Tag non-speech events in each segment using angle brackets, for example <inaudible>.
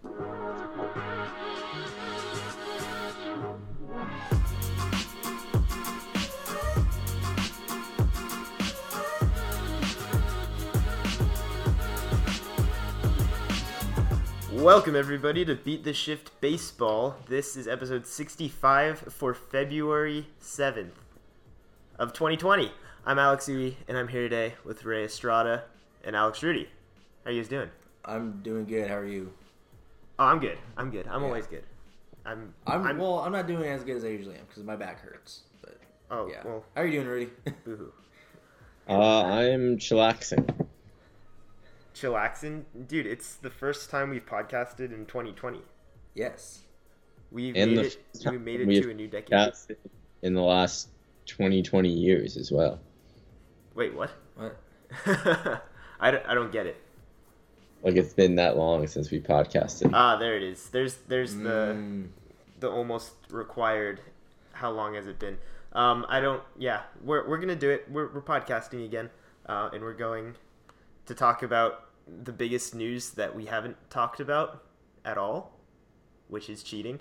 Welcome, everybody, to Beat the Shift Baseball. This is episode 65 for February 7th of 2020. I'm Alex Uwe, and I'm here today with Ray Estrada and Alex Rudy. How are you guys doing? I'm doing good. How are you? Oh, I'm good. I'm good. I'm Yeah. always good. I'm. I'm, I'm. well. I'm not doing as good as I usually am because my back hurts. But oh, yeah. well, How are you doing, Rudy? <laughs> boo-hoo. Uh, I'm chillaxing. Chillaxing. Dude, it's the first time we've podcasted in 2020. yes. We've And made it, we made it to a new decade. In the last 20, 20 years as well. Wait, what? What? <laughs> I, don't, I don't get it. Like it's been that long since we podcasted. Ah, there it is. There's there's the Mm, the almost required. How long has it been? Um, I don't. Yeah, we're we're gonna do it. We're we're podcasting again, uh, and we're going to talk about the biggest news that we haven't talked about at all, which is cheating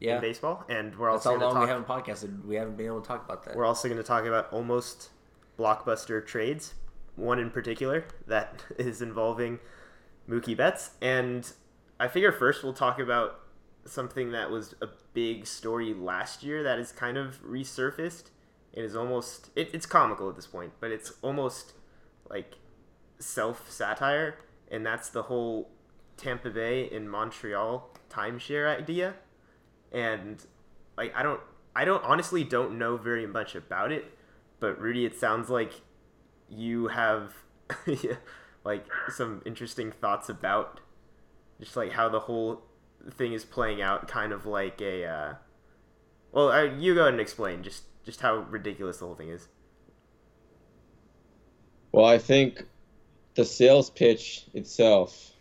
yeah. in baseball. And we're That's also how long talk. we haven't podcasted. We haven't been able to talk about that. We're also going to talk about almost blockbuster trades. One in particular that <laughs> is involving Mookie Betts, and I figure first we'll talk about something that was a big story last year that is kind of resurfaced. It is almost it, it's comical at this point, but it's almost like self satire, and that's the whole Tampa Bay and Montreal timeshare idea. And like I don't I don't honestly don't know very much about it, but Rudy, it sounds like you have <laughs> like some interesting thoughts about just like how the whole thing is playing out, kind of like a. Uh, well, uh, you go ahead and explain just just how ridiculous the whole thing is. Well, I think the sales pitch itself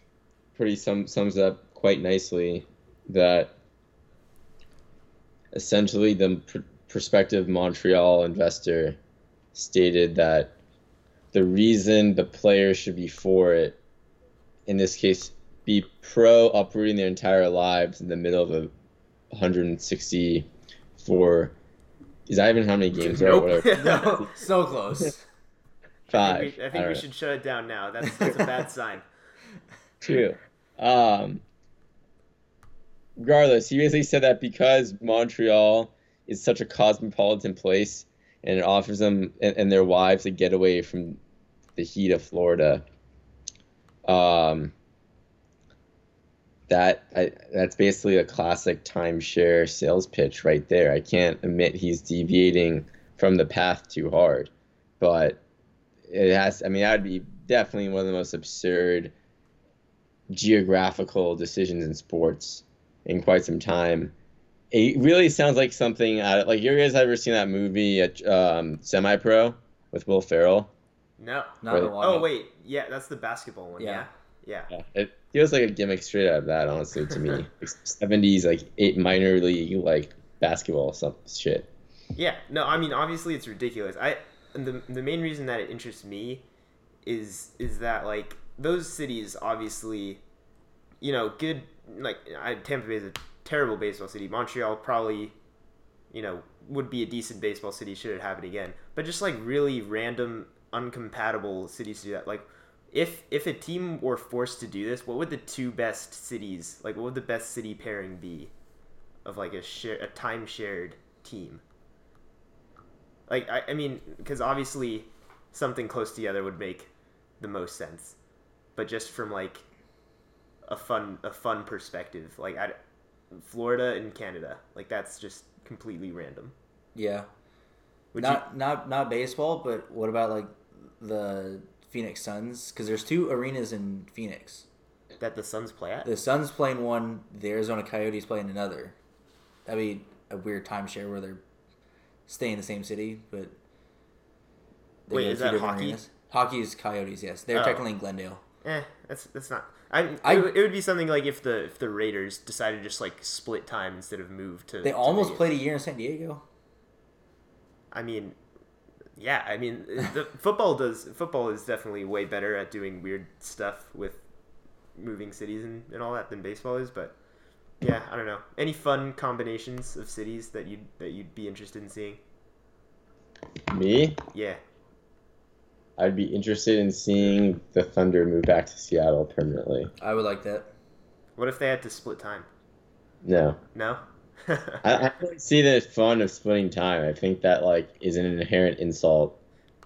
pretty sum, sums up quite nicely that essentially the pr- prospective Montreal investor stated that the reason the players should be for it, in this case, be pro uprooting their entire lives in the middle of a 164. Is that even how many games there are? Nope. Whatever. <laughs> no, <laughs> so close. Five. <laughs> I think, we, I think don't we should shut it down now. That's that's a bad sign. Two. Um, regardless, he basically said that because Montreal is such a cosmopolitan place and it offers them and, and their wives a getaway from the heat of Florida. Um, that I, that's basically a classic timeshare sales pitch right there. I can't admit he's deviating from the path too hard, but it has. I mean, that would be definitely one of the most absurd geographical decisions in sports in quite some time. It really sounds like something out of, like you guys ever seen that movie um, Semi Pro with Will Ferrell? No. Not Really? the one. Oh wait, yeah, that's the basketball one. Yeah. Yeah. Yeah. Yeah, it feels like a gimmick straight out of that, honestly, to me. <laughs> Seventies like eight minor league like basketball some shit. Yeah, no, I mean obviously it's ridiculous. I and the the main reason that it interests me is is that like those cities obviously, you know, good like I, Tampa Bay is a terrible baseball city. Montreal probably, you know, would be a decent baseball city should it happen again. But just like really random, uncompatible cities to do that. Like if if a team were forced to do this, what would the two best cities like? What would the best city pairing be of like a share a time shared team? Like I, I mean, because obviously something close together would make the most sense, but just from like a fun a fun perspective, like I, Florida and Canada, like that's just completely random. Yeah. Would not not not baseball, but what about like the Phoenix Suns? Because there's two arenas in Phoenix. that the Suns play at? The Suns playing one, the Arizona Coyotes playing another. That'd be a weird timeshare where they're staying in the same city, but Wait, is that hockey? arenas. Hockey is Coyotes, yes. They're Oh. technically in Glendale. Eh, that's that's not. I, I- it, would- it would be something like if the if the Raiders decided to just like split time instead of move to. They to almost Vegas. played a year in San Diego. I mean, yeah. I mean, the <laughs> football does football is definitely way better at doing weird stuff with moving cities and, and all that than baseball is, but yeah, I don't know. Any fun combinations of cities that you that you'd be interested in seeing? Me, Yeah. I'd be interested in seeing the Thunder move back to Seattle permanently. I would like that. What if they had to split time? No, No. I, I don't see the fun of splitting time. I think that like is an inherent insult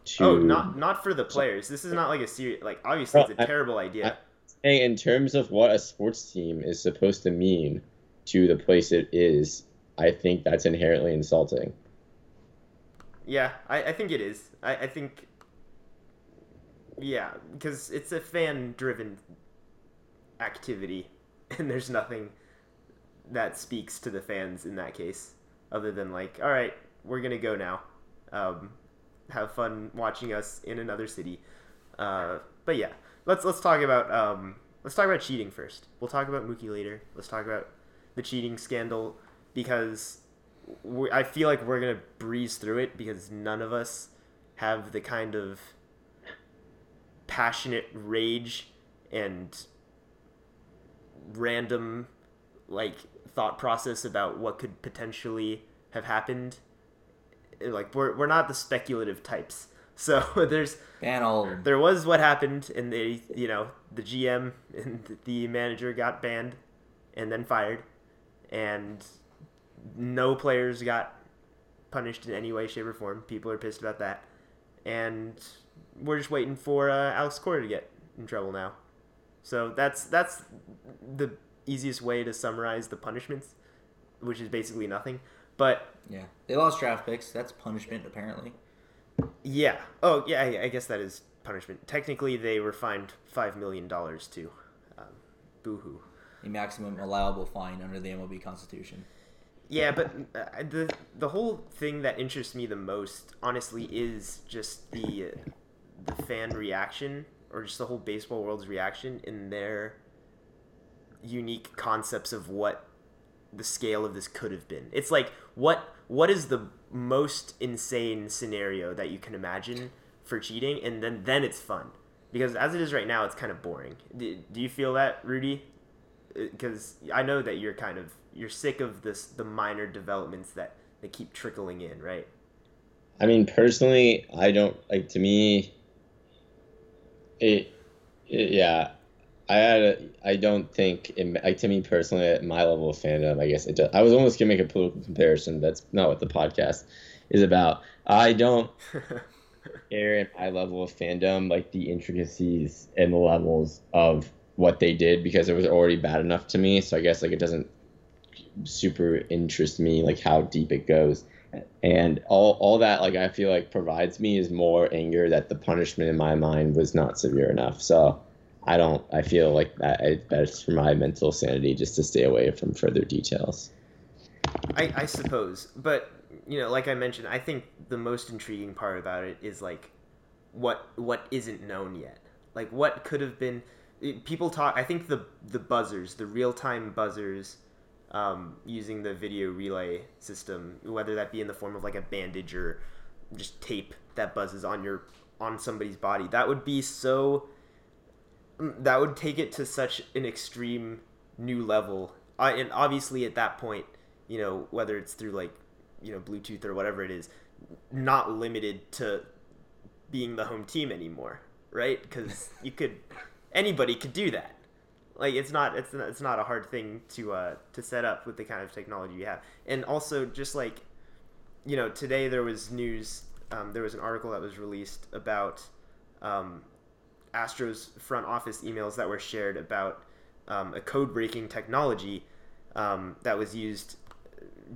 to. oh, not not for the players. This is not like a serious. Like obviously, it's a I- terrible idea. Hey, in terms of what a sports team is supposed to mean to the place it is, I think that's inherently insulting. Yeah, I, I think it is. I, I think. Yeah, because it's a fan driven activity, <laughs> and there's nothing that speaks to the fans in that case, other than, like, all right, we're to go now. Um, have fun watching us in another city. Uh, but yeah, let's let's talk about um, let's talk about cheating first. We'll talk about Mookie later. Let's talk about the cheating scandal because we, I feel like we're gonna breeze through it because none of us have the kind of passionate rage and random like thought process about what could potentially have happened. Like we're we're not the speculative types. <laughs> So there's Ban all of them. there was what happened and they you know the gm and the manager got banned and then fired and no players got punished in any way shape or form people are pissed about that and we're just waiting for uh, alex cora to get in trouble now so that's that's the easiest way to summarize the punishments which is basically nothing but Yeah, they lost draft picks. That's punishment apparently. Yeah. Oh, yeah. I I guess that is punishment. Technically, they were fined five million dollars too. Um, boohoo. The maximum allowable fine under the MLB Constitution. Yeah, but uh, the the whole thing that interests me the most, honestly, is just the the fan reaction, or just the whole baseball world's reaction in their unique concepts of what the scale of this could have been. It's like what what is the most insane scenario that you can imagine for cheating, and then then it's fun because as it is right now, it's kind of boring. Do, do you feel that, Rudy? Uh, because I know that you're kind of you're sick of this the minor developments that that keep trickling in, right? I mean, personally, I don't like. To me, it, it yeah, I had. A, I don't think it, like to me personally at my level of fandom. I guess it. Does, I was almost gonna make a political comparison. That's not what the podcast is about. I don't <laughs> care at my level of fandom like the intricacies and the levels of what they did because it was already bad enough to me. So I guess like it doesn't super interest me like how deep it goes and all, all that like i feel like provides me is more anger that the punishment in my mind was not severe enough so i don't i feel like that best for my mental sanity just to stay away from further details I, I suppose, but you know, like I mentioned, I think the most intriguing part about it is like what what isn't known yet. Like what could have been. People talk. I think the the buzzers, the real time buzzers, um, using the video relay system, whether that be in the form of like a bandage or just tape that buzzes on your on somebody's body, that would be so. That would take it to such an extreme new level, uh, and obviously at that point you know whether it's through like you know bluetooth or whatever it is not limited to being the home team anymore right? Because <laughs> you could anybody could do that. Like it's not it's not, it's not a hard thing to uh to set up with the kind of technology you have. And also just like you know today there was news um, there was an article that was released about um, Astros front office emails that were shared about um, a code breaking technology um, that was used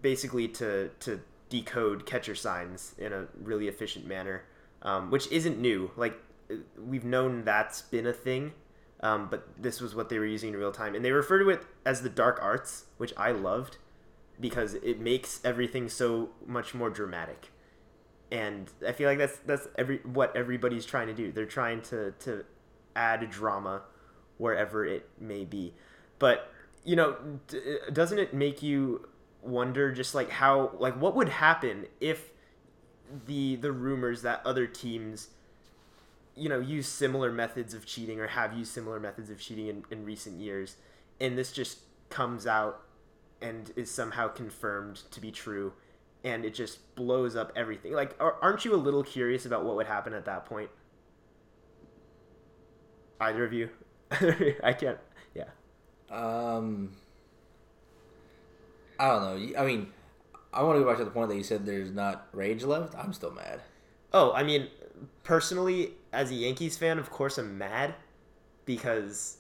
basically to to decode catcher signs in a really efficient manner, um, which isn't new. Like we've known that's been a thing, um, but this was what they were using in real time, and they refer to it as the dark arts, which I loved because it makes everything so much more dramatic. And I feel like that's that's every what everybody's trying to do. They're trying to to add drama wherever it may be. But you know, d- doesn't it make you wonder just like how like what would happen if the the rumors that other teams you know use similar methods of cheating or have used similar methods of cheating in, in recent years and this just comes out and is somehow confirmed to be true and it just blows up everything like aren't you a little curious about what would happen at that point either of you <laughs> i can't yeah Um, I don't know. I mean, I want to go back to the point that you said there's not rage left. I'm still mad. Oh, I mean, personally, as a Yankees fan, of course I'm mad because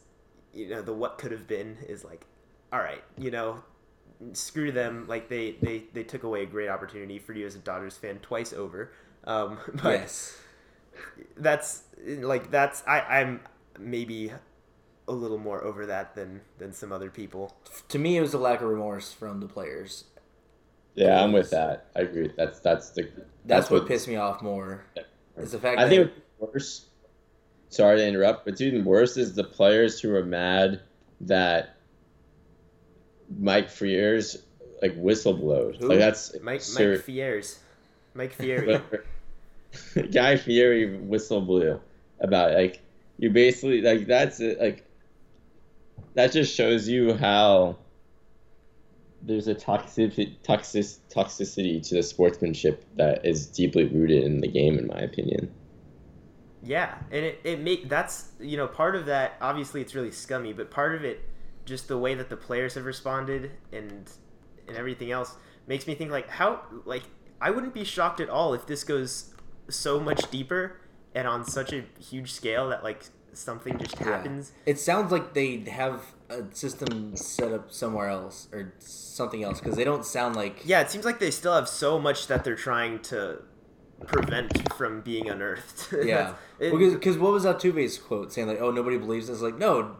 you know the what could have been is like, all right, you know, screw them. Like they they they took away a great opportunity for you as a Dodgers fan twice over. Um, <laughs> but yes. that's like that's I I'm maybe a little more over that than than some other people. To me, it was a lack of remorse from the players. Yeah, I'm with that. I agree. That's that's the That's, what, pissed me off more. Is the fact I that think what's worse. Sorry to interrupt, but what's even worse is the players who are mad that Mike Frears like whistleblowed. Who? Like that's Mike absurd. Mike Fiers, Mike <laughs> Fieri. <laughs> Guy Fieri whistle blew about it. like you basically like that's it, like that just shows you how there's a toxic toxic toxicity to the sportsmanship that is deeply rooted in the game in my opinion. Yeah, and it, it make that's you know part of that. Obviously, it's really scummy, but part of it, just the way that the players have responded and and everything else makes me think like how like I wouldn't be shocked at all if this goes so much deeper and on such a huge scale that like something just Yeah. happens. It sounds like they have a system set up somewhere else or something else because they don't sound like Yeah, it seems like they still have so much that they're trying to prevent from being unearthed. <laughs> yeah. Because because what was Altuve's quote saying like oh nobody believes us like no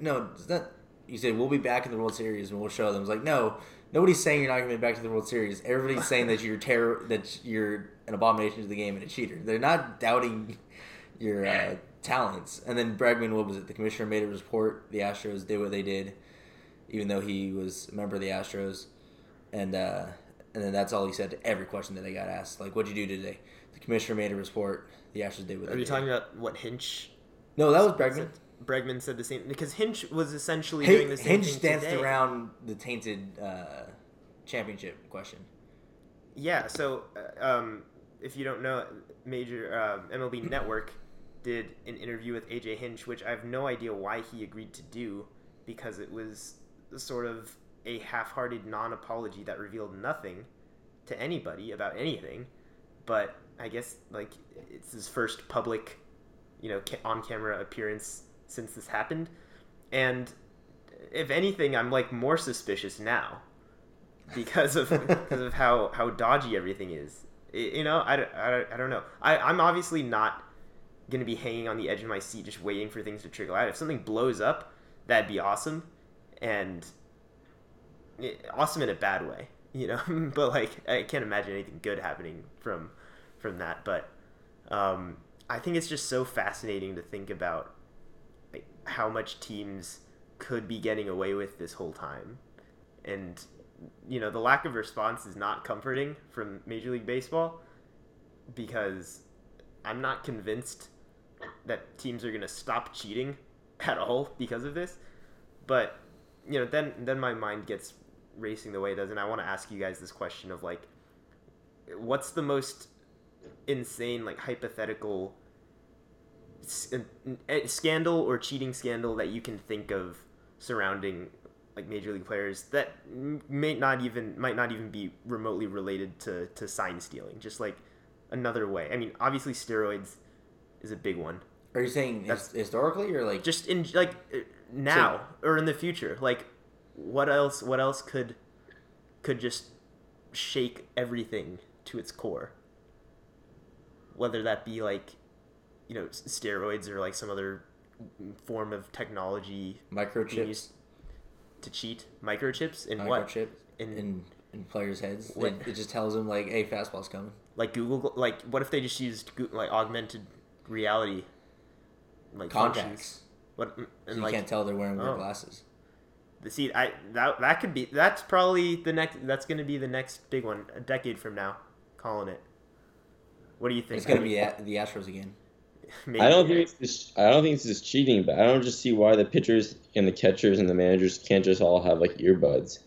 no it's not you said we'll be back in the World Series and we'll show them. It's like no nobody's saying you're not going to be back to the World Series. Everybody's saying that you're terror that you're an abomination to the game and a cheater. They're not doubting your uh, talents. And then Bregman what was it? The commissioner made a report. The Astros did what they did even though he was a member of the Astros. And uh, and then that's all he said to every question that I got asked. Like what'd you do today? The commissioner made a report. The Astros did what they did. Are they you did. talking about what Hinch No, that was Bregman. Bregman said the same because Hinch was essentially doing the same Hinch danced today. around the tainted uh, championship question. Yeah, so uh, um, if you don't know, major um MLB <clears throat> Network did an interview with AJ Hinch, which I have no idea why he agreed to do because it was sort of a half-hearted non-apology that revealed nothing to anybody about anything. But I guess like it's his first public, you know, ca- on-camera appearance since this happened, and if anything, I'm like more suspicious now <laughs> because of because of how how dodgy everything is. You know, I, I, I don't know. I I'm obviously not gonna be hanging on the edge of my seat just waiting for things to trickle out. If something blows up, that'd be awesome, and awesome in a bad way, you know. <laughs> but like, I can't imagine anything good happening from from that. But um, I think it's just so fascinating to think about how much teams could be getting away with this whole time, and you know the lack of response is not comforting from Major League Baseball because I'm not convinced that teams are going to stop cheating <laughs> at all because of this. But you know, then then my mind gets racing the way it does, and I want to ask you guys this question of like, what's the most insane like hypothetical scandal or cheating scandal that you can think of surrounding like major league players that may not even might not even be remotely related to to sign stealing just like another way. I mean obviously steroids is a big one. Are you saying That's- his- historically or like? Just in like uh, now or in the future. Like what else what else could could just shake everything to its core? Whether that be like you know steroids or like some other form of technology microchips? to cheat microchips in what In- in in players' heads. What? It, it just tells them like, "Hey, fastball's coming." like google like what if they just used Goo- like augmented reality like Contacts. functions what mm, and So you like can't tell they're wearing Oh. glasses. The see, I that that could be that's probably the next that's going to be the next big one a decade from now, calling it. What do you think? It's gonna be at the Astros again. <laughs> maybe. I don't think it's just, I don't think it's just cheating, but I don't just see why the pitchers and the catchers and the managers can't just all have like earbuds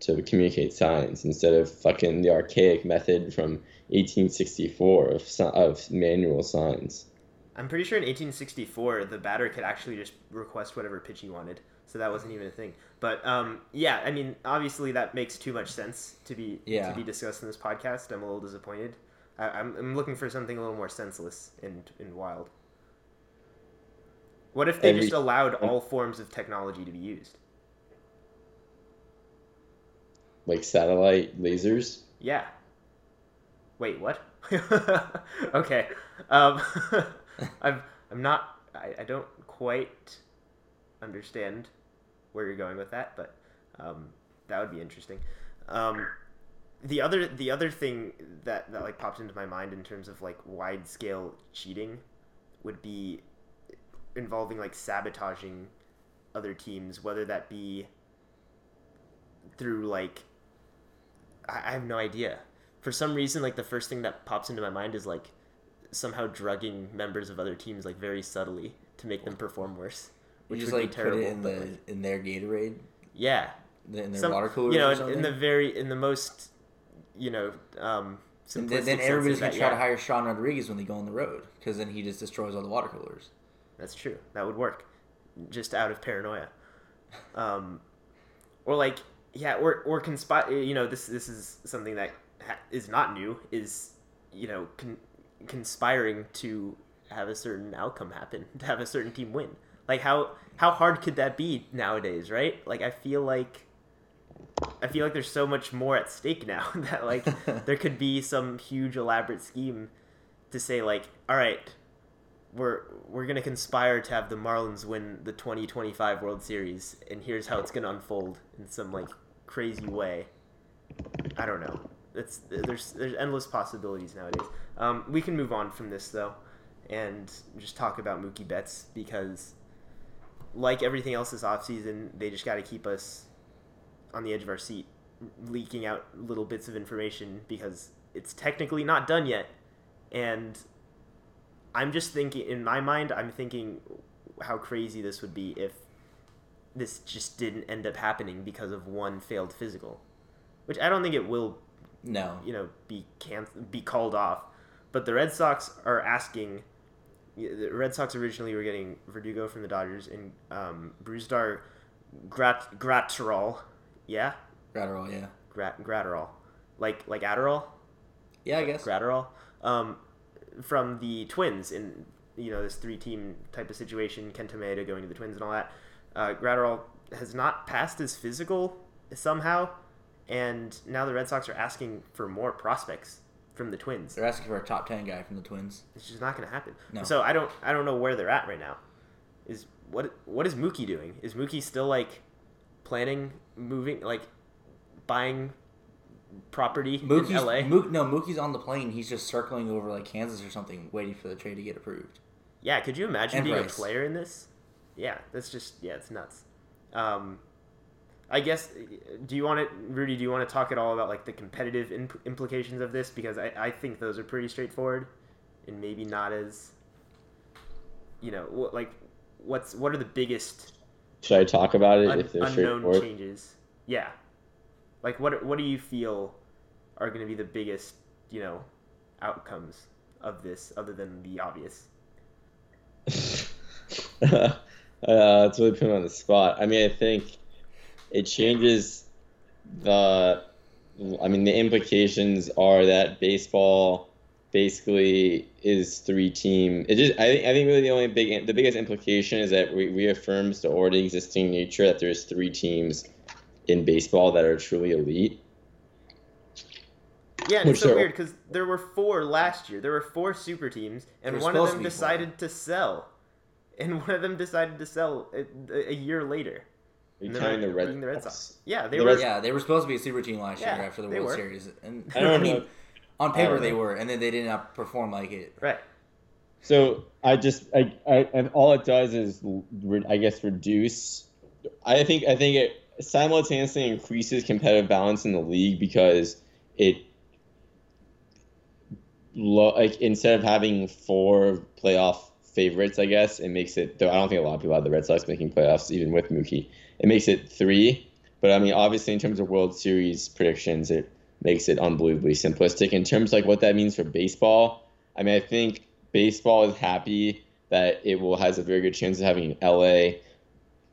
to communicate signs instead of fucking the archaic method from 1864 of of manual signs. I'm pretty sure in 1864 the batter could actually just request whatever pitch he wanted, so that wasn't even a thing. But um, yeah, I mean, obviously that makes too much sense to be Yeah. to be discussed in this podcast. I'm a little disappointed. I, I'm I'm looking for something a little more senseless and and wild. What if they Every- just allowed all forms of technology to be used? Like satellite lasers. Yeah. Wait, what? <laughs> okay. Um, <laughs> I'm I'm not. I, I don't quite understand where you're going with that, but um, that would be interesting. Um, the other the other thing that that like popped into my mind in terms of like wide scale cheating would be involving like sabotaging other teams, whether that be through like I, I have no idea. For some reason, like the first thing that pops into my mind is like somehow drugging members of other teams like very subtly to make them perform worse, which just would like be terrible. put it in the like, in their Gatorade, yeah, in their some water cooler. you know, or in, something. in the very in the most you know um. then, then everybody's gonna that, try to hire Sean Rodriguez when they go on the road because then he just destroys all the water coolers. That's true. That would work, just out of paranoia. Um, or like, yeah, or or conspire. You know, this this is something that ha- is not new. Is you know, con- conspiring to have a certain outcome happen, <laughs> to have a certain team win. Like how how hard could that be nowadays, right? Like I feel like. I feel like there's so much more at stake now <laughs> that like <laughs> there could be some huge elaborate scheme to say like, all right, we're we're gonna conspire to have the Marlins win the 2025 World Series, and here's how it's gonna unfold in some like crazy way. I don't know. It's there's there's endless possibilities nowadays. Um, we can move on from this though, and just talk about Mookie Betts because, like everything else this offseason, they just got to keep us on the edge of our seat, leaking out little bits of information because it's technically not done yet, and I'm just thinking in my mind, I'm thinking how crazy this would be if this just didn't end up happening because of one failed physical, which I don't think it will, No, you know, be can be called off. But the Red Sox are asking. The Red Sox originally were getting Verdugo from the Dodgers and um, Brusdar Grat yeah, Gratterall, yeah, Grat Gratterall, like like Adderall. yeah, I guess. Gratterall, um, from the Twins in you know this three team type of situation. Maeda going to the Twins and all that. Uh, Gratterall has not passed his physical somehow, and now the Red Sox are asking for more prospects from the Twins. They're asking for a top ten guy from the Twins. It's just not going to happen. No. So I don't I don't know where they're at right now. Is what what is Mookie doing? Is Mookie still like planning moving like buying property Mookie's, in LA? Mook, no, Mookie's on the plane. He's just circling over like Kansas or something, waiting for the trade to get approved. Yeah, could you imagine And being Bryce. a player in this? Yeah, that's just yeah, it's nuts. Um, I guess. Do you want to, Rudy? Do you want to talk at all about like the competitive imp- implications of this? Because I, I think those are pretty straightforward, and maybe not as. You know, like, what's what are the biggest Should I talk about it un- if they're unknown changes? Yeah, like what what do you feel are going to be the biggest you know outcomes of this, other than the obvious? <laughs> uh, it's really putting on the spot. I mean, I think it changes the. I mean, the implications are that baseball basically is three team. It just. I think. I think really the only big, the biggest implication is that re- reaffirms the already existing nature that there's three teams in baseball that are truly elite. Yeah, and it's so they're- weird because there were four last year. There were four super teams, and one of them to be four. decided to sell, and one of them decided to sell a, a year later. Are you counting the Red, the Red Sox? Sox. Yeah, they The were. Red- Yeah, they were supposed to be a super team last Yeah, year after the World were. Series, and I don't <laughs> know. On paper uh, they were, and then they did not perform like it. Right. So I just I, I and all it does is re- I guess reduce. I think I think it simultaneously increases competitive balance in the league because it lo- like instead of having four playoff favorites, I guess. It makes it though I don't think a lot of people have the Red Sox making playoffs even with Mookie. It makes it three, but I mean obviously in terms of World Series predictions, it makes it unbelievably simplistic. In terms of like what that means for baseball, I mean I think baseball is happy that it will has a very good chance of having an LA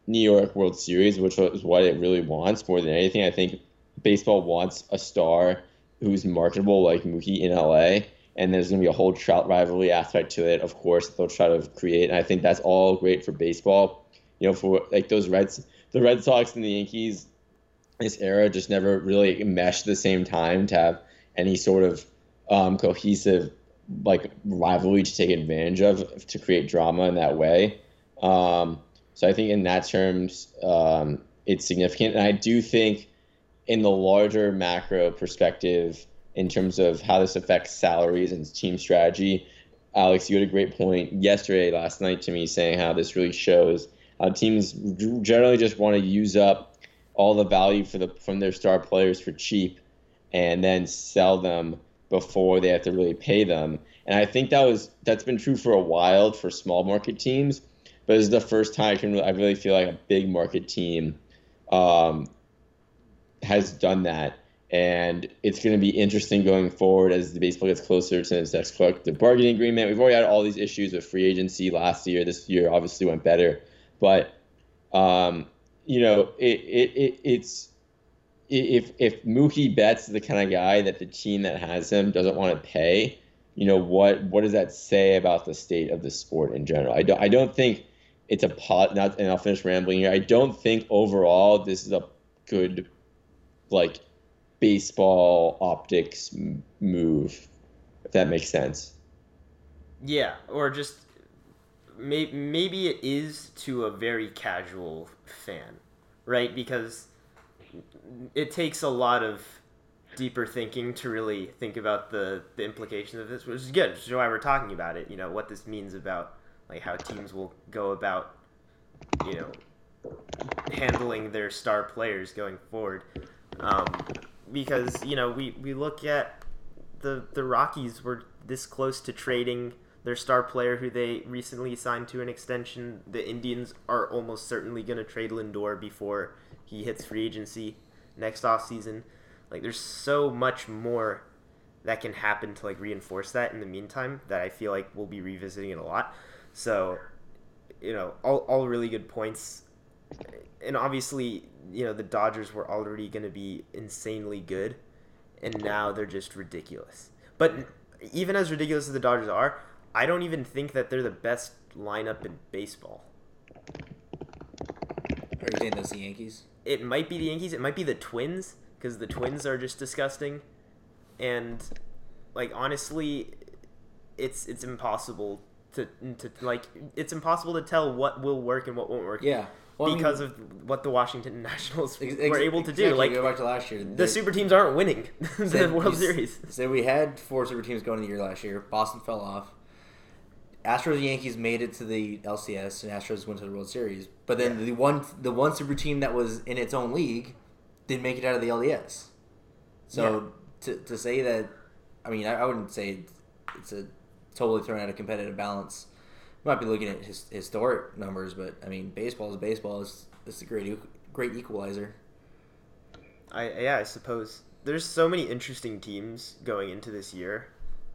New York World Series, which is what it really wants more than anything. I think baseball wants a star who's marketable like Mookie in LA. And there's going to be a whole Trout rivalry aspect to it, of course, they'll try to create. And I think that's all great for baseball. You know, for like those Reds, the Red Sox and the Yankees, this era just never really meshed the same time to have any sort of um, cohesive like rivalry to take advantage of to create drama in that way. Um, so I think in that terms, um, it's significant. And I do think in the larger macro perspective, in terms of how this affects salaries and team strategy, Alex, you had a great point yesterday, last night to me, saying how this really shows how teams generally just want to use up all the value for the from their star players for cheap, and then sell them before they have to really pay them. And I think that was that's been true for a while for small market teams but this is the first time I can I really feel like a big market team um, has done that, and it's going to be interesting going forward as the baseball gets closer to its next collective bargaining agreement. We've already had all these issues with free agency last year. This year obviously went better, but um, you know it, it, it it's if if Mookie Betts is the kind of guy that the team that has him doesn't want to pay, you know what what does that say about the state of the sport in general? I don't I don't think it's a pot not and I'll finish rambling here. I don't think overall this is a good like baseball optics move if that makes sense. Yeah, or just may, maybe it is to a very casual fan, right? Because it takes a lot of deeper thinking to really think about the the implications of this, which is good. Which is why we're talking about it. You know what this means about like how teams will go about, you know, handling their star players going forward. Um, because you know we, we look at the the Rockies were this close to trading their star player who they recently signed to an extension. The Indians are almost certainly going to trade Lindor before he hits free agency next off season. Like there's so much more that can happen to like reinforce that in the meantime that I feel like we'll be revisiting it a lot. So, you know, all, all really good points. And obviously, you know, the Dodgers were already going to be insanely good, and now they're just ridiculous. But even as ridiculous as the Dodgers are, I don't even think that they're the best lineup in baseball. Are you saying that's the Yankees? It might be the Yankees. It might be the Twins because the Twins are just disgusting, and like honestly, it's it's impossible to to like it's impossible to tell what will work and what won't work. Yeah. Well, because I mean, of what the Washington <laughs> Nationals ex- were able to exactly. do. Like go back to last year, the super teams aren't winning <laughs> the World Series. So we had four super teams going the year last year. Boston fell off. Astros and Yankees made it to the LCS, and Astros went to the World Series. But then yeah. the one the one super team that was in its own league didn't make it out of the LDS. So yeah. to, to say that, I mean, I, I wouldn't say it's a totally thrown out of competitive balance. We might be looking at his, historic numbers, but I mean, baseball is baseball. It's, it's a great great equalizer. I yeah, I suppose there's so many interesting teams going into this year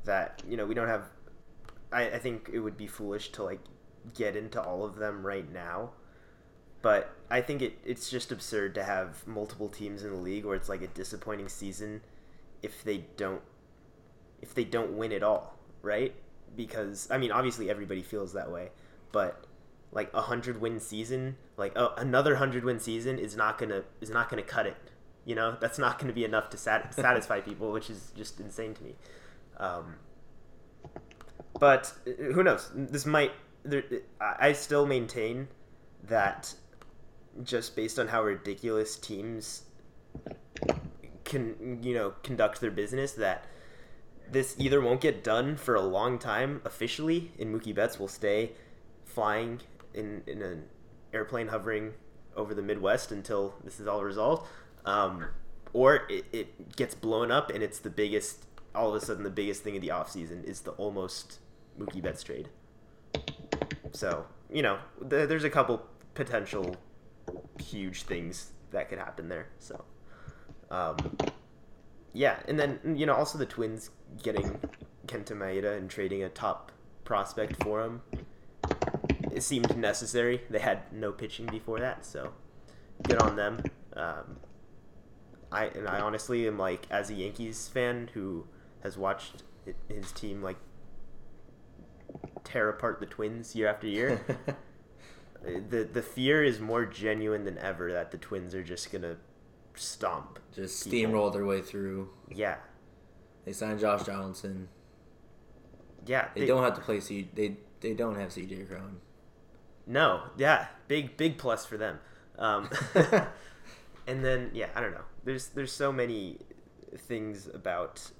that you know we don't have. I, I think it would be foolish to like get into all of them right now, but I think it, it's just absurd to have multiple teams in the league where it's like a disappointing season if they don't if they don't win at all, right? because I mean obviously everybody feels that way, but like a hundred win season, like uh, another hundred win season is not gonna is not gonna cut it. You know that's not gonna be enough to sat- <laughs> satisfy people, which is just insane to me. Um, but uh, who knows? This might. There, I still maintain that just based on how ridiculous teams can you know conduct their business that this either won't get done for a long time officially, and Mookie Betts will stay flying in, in an airplane hovering over the Midwest until this is all resolved, um, or it, it gets blown up and it's the biggest, all of a sudden, the biggest thing of the offseason is the almost Mookie Betts trade. So you know, th- there's a couple potential huge things that could happen there. So, um, yeah, and then you know also the Twins getting Kenta Maeda and trading a top prospect for him. It seemed necessary. They had no pitching before that, so good on them. Um, I and I honestly am like as a Yankees fan who has watched his team like tear apart the Twins year after year. <laughs> the the fear is more genuine than ever that the Twins are just gonna stomp. Just people. steamroll their way through. Yeah, They signed Josh Donaldson. yeah. They, don't have to play C. They they don't have CJ Cron. No, yeah, big big plus for them. Um, <laughs> and then yeah, I don't know. There's there's so many things about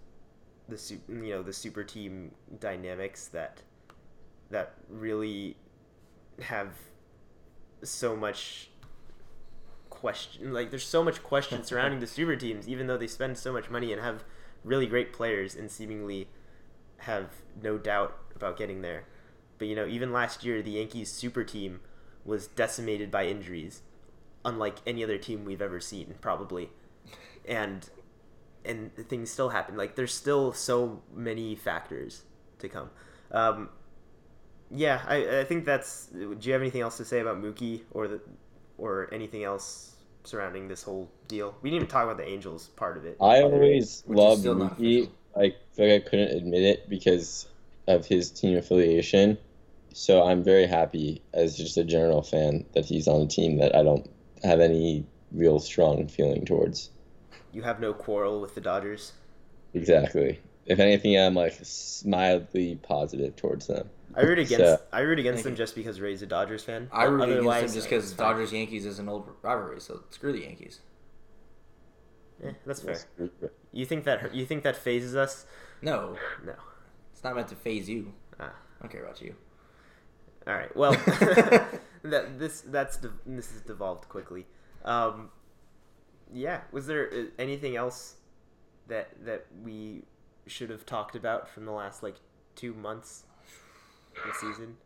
the you know the super team dynamics that that really have so much question like there's so much question <laughs> surrounding the super teams even though they spend so much money and have really great players and seemingly have no doubt about getting there. But you know even last year the yankees super team was decimated by injuries unlike any other team we've ever seen probably. And and things still happen. Like there's still so many factors to come. Um, yeah, I, I think that's. Do you have anything else to say about Mookie or the or anything else surrounding this whole deal? We didn't even talk about the Angels part of it. I always loved Mookie. I feel like I couldn't admit it because of his team affiliation. So I'm very happy as just a general fan that he's on a team that I don't have any real strong feeling towards. You have no quarrel with the Dodgers. Exactly. If anything, I'm like mildly positive towards them. I root against. So- I root against them just because Ray's a Dodgers fan. I root against them just because. Dodgers Yankees is an old rivalry. So screw the Yankees. Yeah, that's fair. You think that you think that fazes us? No, No. it's not meant to faze you. Ah. I don't care about you. All right. Well, <laughs> <laughs> that this that's de- this has devolved quickly. Um, yeah. Was there uh, anything else that that we should have talked about from the last like two months of the season?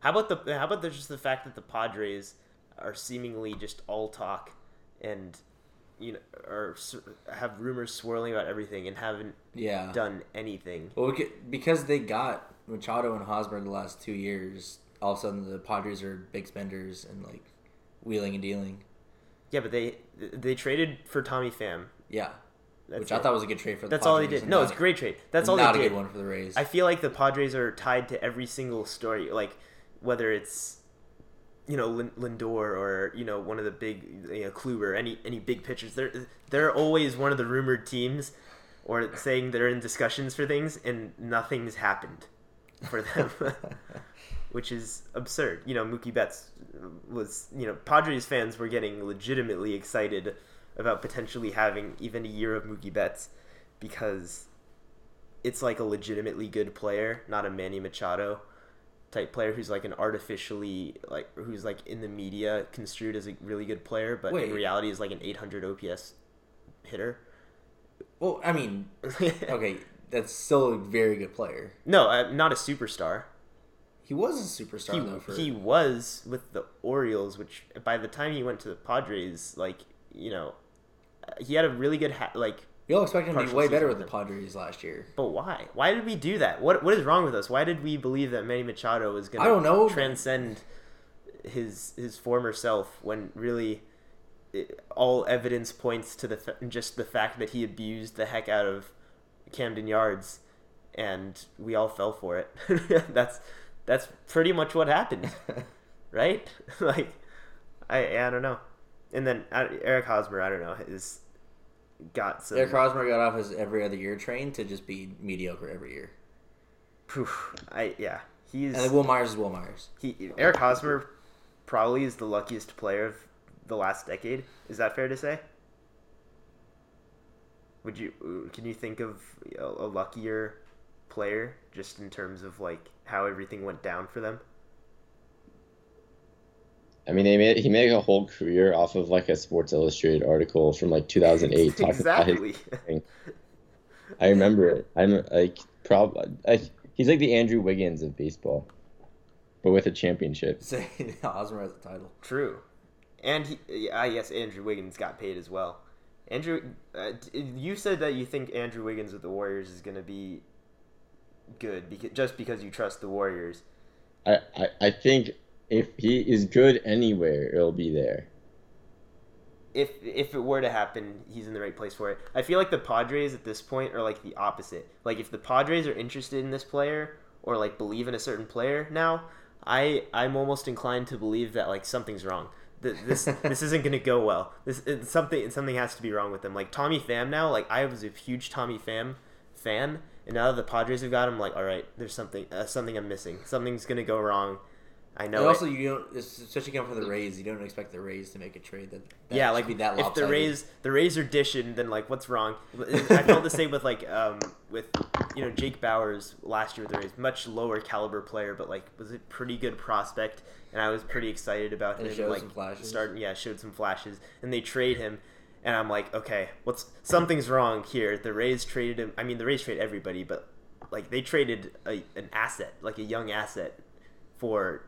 How about the how about the, just the fact that the Padres are seemingly just all talk and you know are s- have rumors swirling about everything and haven't Yeah. done anything. Well, we could- because they got Machado and Hosmer the last two years, all of a sudden the Padres are big spenders and like wheeling and dealing. Yeah, but they they traded for Tommy Pham. Yeah, That's which I thought was a good trade for the That's all they Padres did. No, it's a great trade. That's all not a did. good one for the Rays. I feel like the Padres are tied to every single story, like whether it's you know Lindor or you know one of the big you know Kluber, any any big pitchers. They're they're always one of the rumored teams, or saying they're in discussions for things, and nothing's happened for them, <laughs> which is absurd. You know, Mookie Betts was you know Padres fans were getting legitimately excited about potentially having even a year of Mookie Betts because it's like a legitimately good player, not a Manny Machado type player who's like an artificially like who's like in the media construed as a really good player, but Wait. in reality is like an 800 OPS hitter. well, I mean, <laughs> okay, that's still a very good player. no, uh, not a superstar. He was a superstar He, though. For, he was with the Orioles, which by the time he went to the Padres, like you know, he had a really good ha- like we all expected him to be way better with the Padres last year. But why? Why did we do that? What What is wrong with us? Why did we believe that Manny Machado was going to I don't know. transcend his his former self when really it, all evidence points to the just the fact that he abused the heck out of Camden Yards, and we all fell for it. <laughs> that's that's pretty much what happened, <laughs> right? <laughs> like, I I don't know. And then uh, Eric Hosmer, I don't know, has got some. Eric Hosmer got off his every other year train to just be mediocre every year. Phew, I yeah, he's And then Wil Myers is Wil Myers. he Eric Hosmer probably is the luckiest player of the last decade. Is that fair to say? Would you can you think of a, a luckier player just in terms of like how everything went down for them? I mean, they made he made a whole career off of like a Sports Illustrated article from like 2008 <laughs> talking about his exactly. I remember it. I'm like probably like he's like the Andrew Wiggins of baseball. but with a championship. <laughs> Hosmer has the title. True, and he, I guess Andrew Wiggins got paid as well. Andrew, uh, you said that you think Andrew Wiggins with the Warriors is going to be good because just because you trust the Warriors. I, I, I think if he is good anywhere, it'll be there. If if it were to happen, he's in the right place for it. I feel like the Padres at this point are like the opposite. Like if the Padres are interested in this player or like believe in a certain player now, I I'm almost inclined to believe that like something's wrong. This <laughs> this isn't gonna go well. This it's something something has to be wrong with them. Like Tommy Pham now, like I was a huge Tommy Pham fan, and now that the Padres have got him, like all right, there's something uh, something I'm missing. Something's gonna go wrong. I know. And it. also, you don't, especially coming from the Rays, you don't expect the Rays to make a trade that, that yeah, like be that if the. Rays the Rays are dishing, then like what's wrong? I felt the same with like um with you know Jake Bauers last year with the Rays, much lower caliber player, but like was a pretty good prospect, and I was pretty excited about And him. showed like some flashes. starting, yeah, showed some flashes, and they trade him. And I'm like, okay, what's something's wrong here? The Rays traded him. I mean, the Rays trade everybody, but like they traded a, an asset, like a young asset, for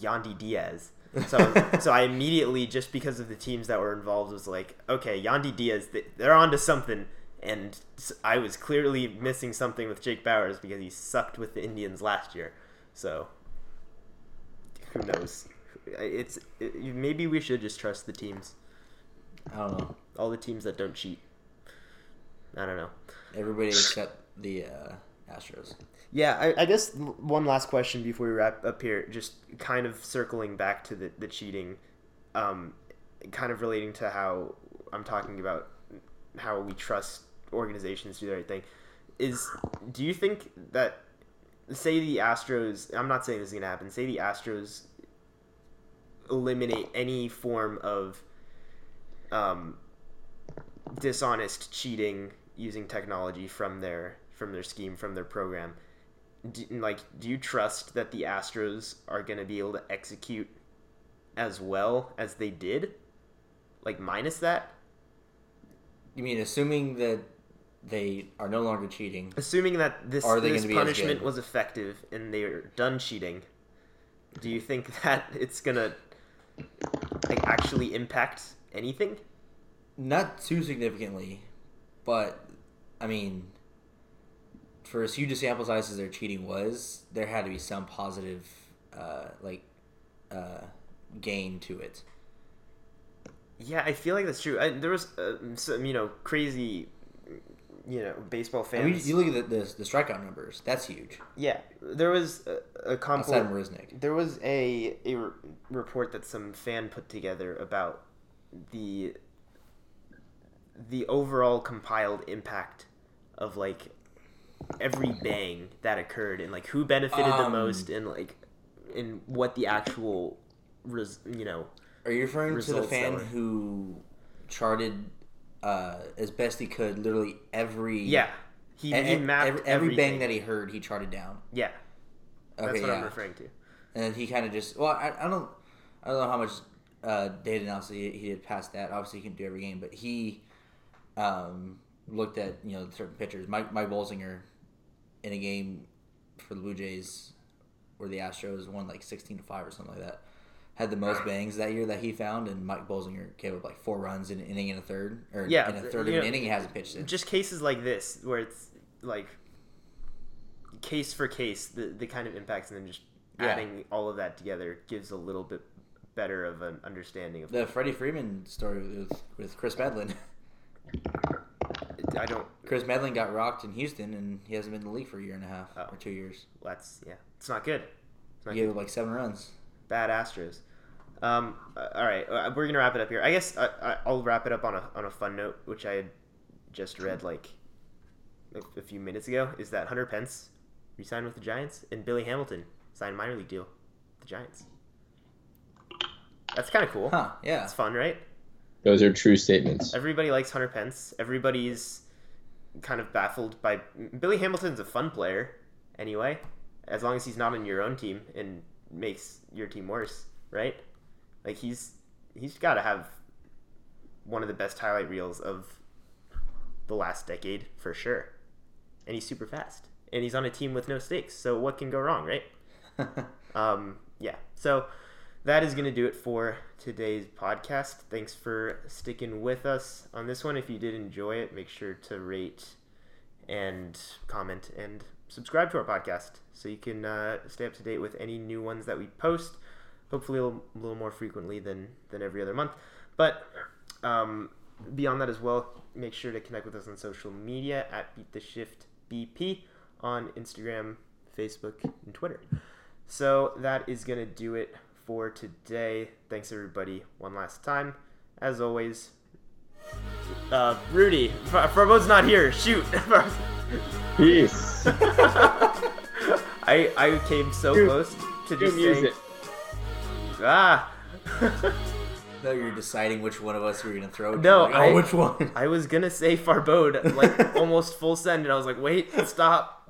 Yandy Diaz. <laughs> So so I immediately just because of the teams that were involved was like, okay, Yandy Diaz, they- they're onto something. And I was clearly missing something with Jake Bauers because he sucked with the Indians last year. So who knows? It's it, maybe we should just trust the teams, I don't know. all the teams that don't cheat. I don't know. Everybody except the uh, Astros. Yeah, I, I guess one last question before we wrap up here, just kind of circling back to the, the cheating, um, kind of relating to how I'm talking about how we trust organizations to do the right thing. Is do you think that say the Astros? I'm not saying this is gonna happen. Say the Astros eliminate any form of um, dishonest cheating using technology from their from their scheme from their program. Do, like do you trust that the astros are going to be able to execute as well as they did? Like minus that? You mean assuming that they are no longer cheating? assuming that this, this gonna be as punishment was effective and they are done cheating do you think <laughs> that it's going to like actually impact anything? Not too significantly, but I mean, for as huge a sample size as their cheating was, there had to be some positive, uh, like, uh, gain to it. Yeah, I feel like that's true. I, there was uh, some, you know, crazy, you know, baseball I fans. mean, you look at the, the, the strikeout numbers. That's huge. yeah, there was a, a of Marisnick. There was a a re- report that some fan put together about the the overall compiled impact of like every bang that occurred and like who benefited the Um, most and like and what the actual res- you know Are you referring to the fan who charted uh, as best he could literally every yeah he, e- he mapped every, every bang that he heard he charted down. yeah that's Okay, what yeah. I'm referring to and he kind of just well I, I don't I don't know how much uh, data analysis he, he did past that. Obviously, he can do every game, but he um, looked at you know certain pitchers. Mike Mike Bolsinger in a game for the Blue Jays where the Astros won like sixteen to five or something like that. Had the most bangs that year that he found, and Mike Bolsinger gave up like four runs in an inning and a third, or Yeah, in a third of an know, inning. He hasn't pitched it. just cases like this where it's like case for case the, the kind of impacts and then just Yeah. adding all of that together gives a little bit better of an understanding of The Freddie Freeman story with with Kris Medlen. <laughs> i don't Kris Medlen got rocked in Houston, and he hasn't been in the league for a year and a half Oh. or two years. that's yeah it's not good it's not He good. gave up like seven runs. bad astros um uh, all right uh, we're gonna wrap it up here i guess I, I, i'll wrap it up on a, on a fun note which i had just read like a, a few minutes ago is that hunter pence resigned with the giants and billy hamilton signed a minor league deal with the giants that's kind of cool Huh? Yeah. it's fun right Those are true statements. Everybody likes Hunter Pence. Everybody's kind of baffled by Billy Hamilton's a fun player anyway, as long as he's not on your own team and makes your team worse, right? Like he's he's got to have one of the best highlight reels of the last decade for sure. And he's super fast. And he's on a team with no stakes. So what can go wrong, right? <laughs> um, yeah. So that is going to do it for today's podcast. Thanks for sticking with us on this one. If you did enjoy it, make sure to rate and comment and subscribe to our podcast so you can uh, stay up to date with any new ones that we post. Hopefully, a little, more frequently than than every other month. But um, beyond that as well, make sure to connect with us on social media at Beat the Shift BP on Instagram, Facebook, and Twitter. So that is gonna do it for today. Thanks everybody one last time. As always, uh, Rudy, Farbo's not here. Shoot. <laughs> Peace. <laughs> I I came so Dude, close to Good just saying music. ah. <laughs> No, you're deciding which one of us you're gonna throw. No, Like, oh, I- which one? I was gonna say Farbode like almost full send, and I was like, wait, stop.